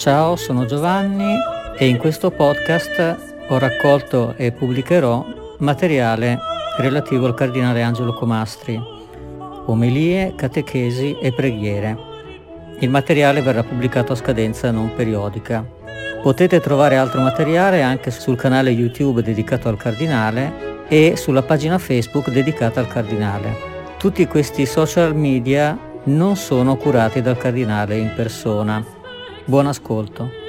Ciao, sono Giovanni e in questo podcast ho raccolto e pubblicherò materiale relativo al cardinale Angelo Comastri, omelie, catechesi e preghiere. Il materiale verrà pubblicato a scadenza non periodica. Potete trovare altro materiale anche sul canale YouTube dedicato al cardinale e sulla pagina Facebook dedicata al cardinale. Tutti questi social media non sono curati dal cardinale in persona Buon ascolto.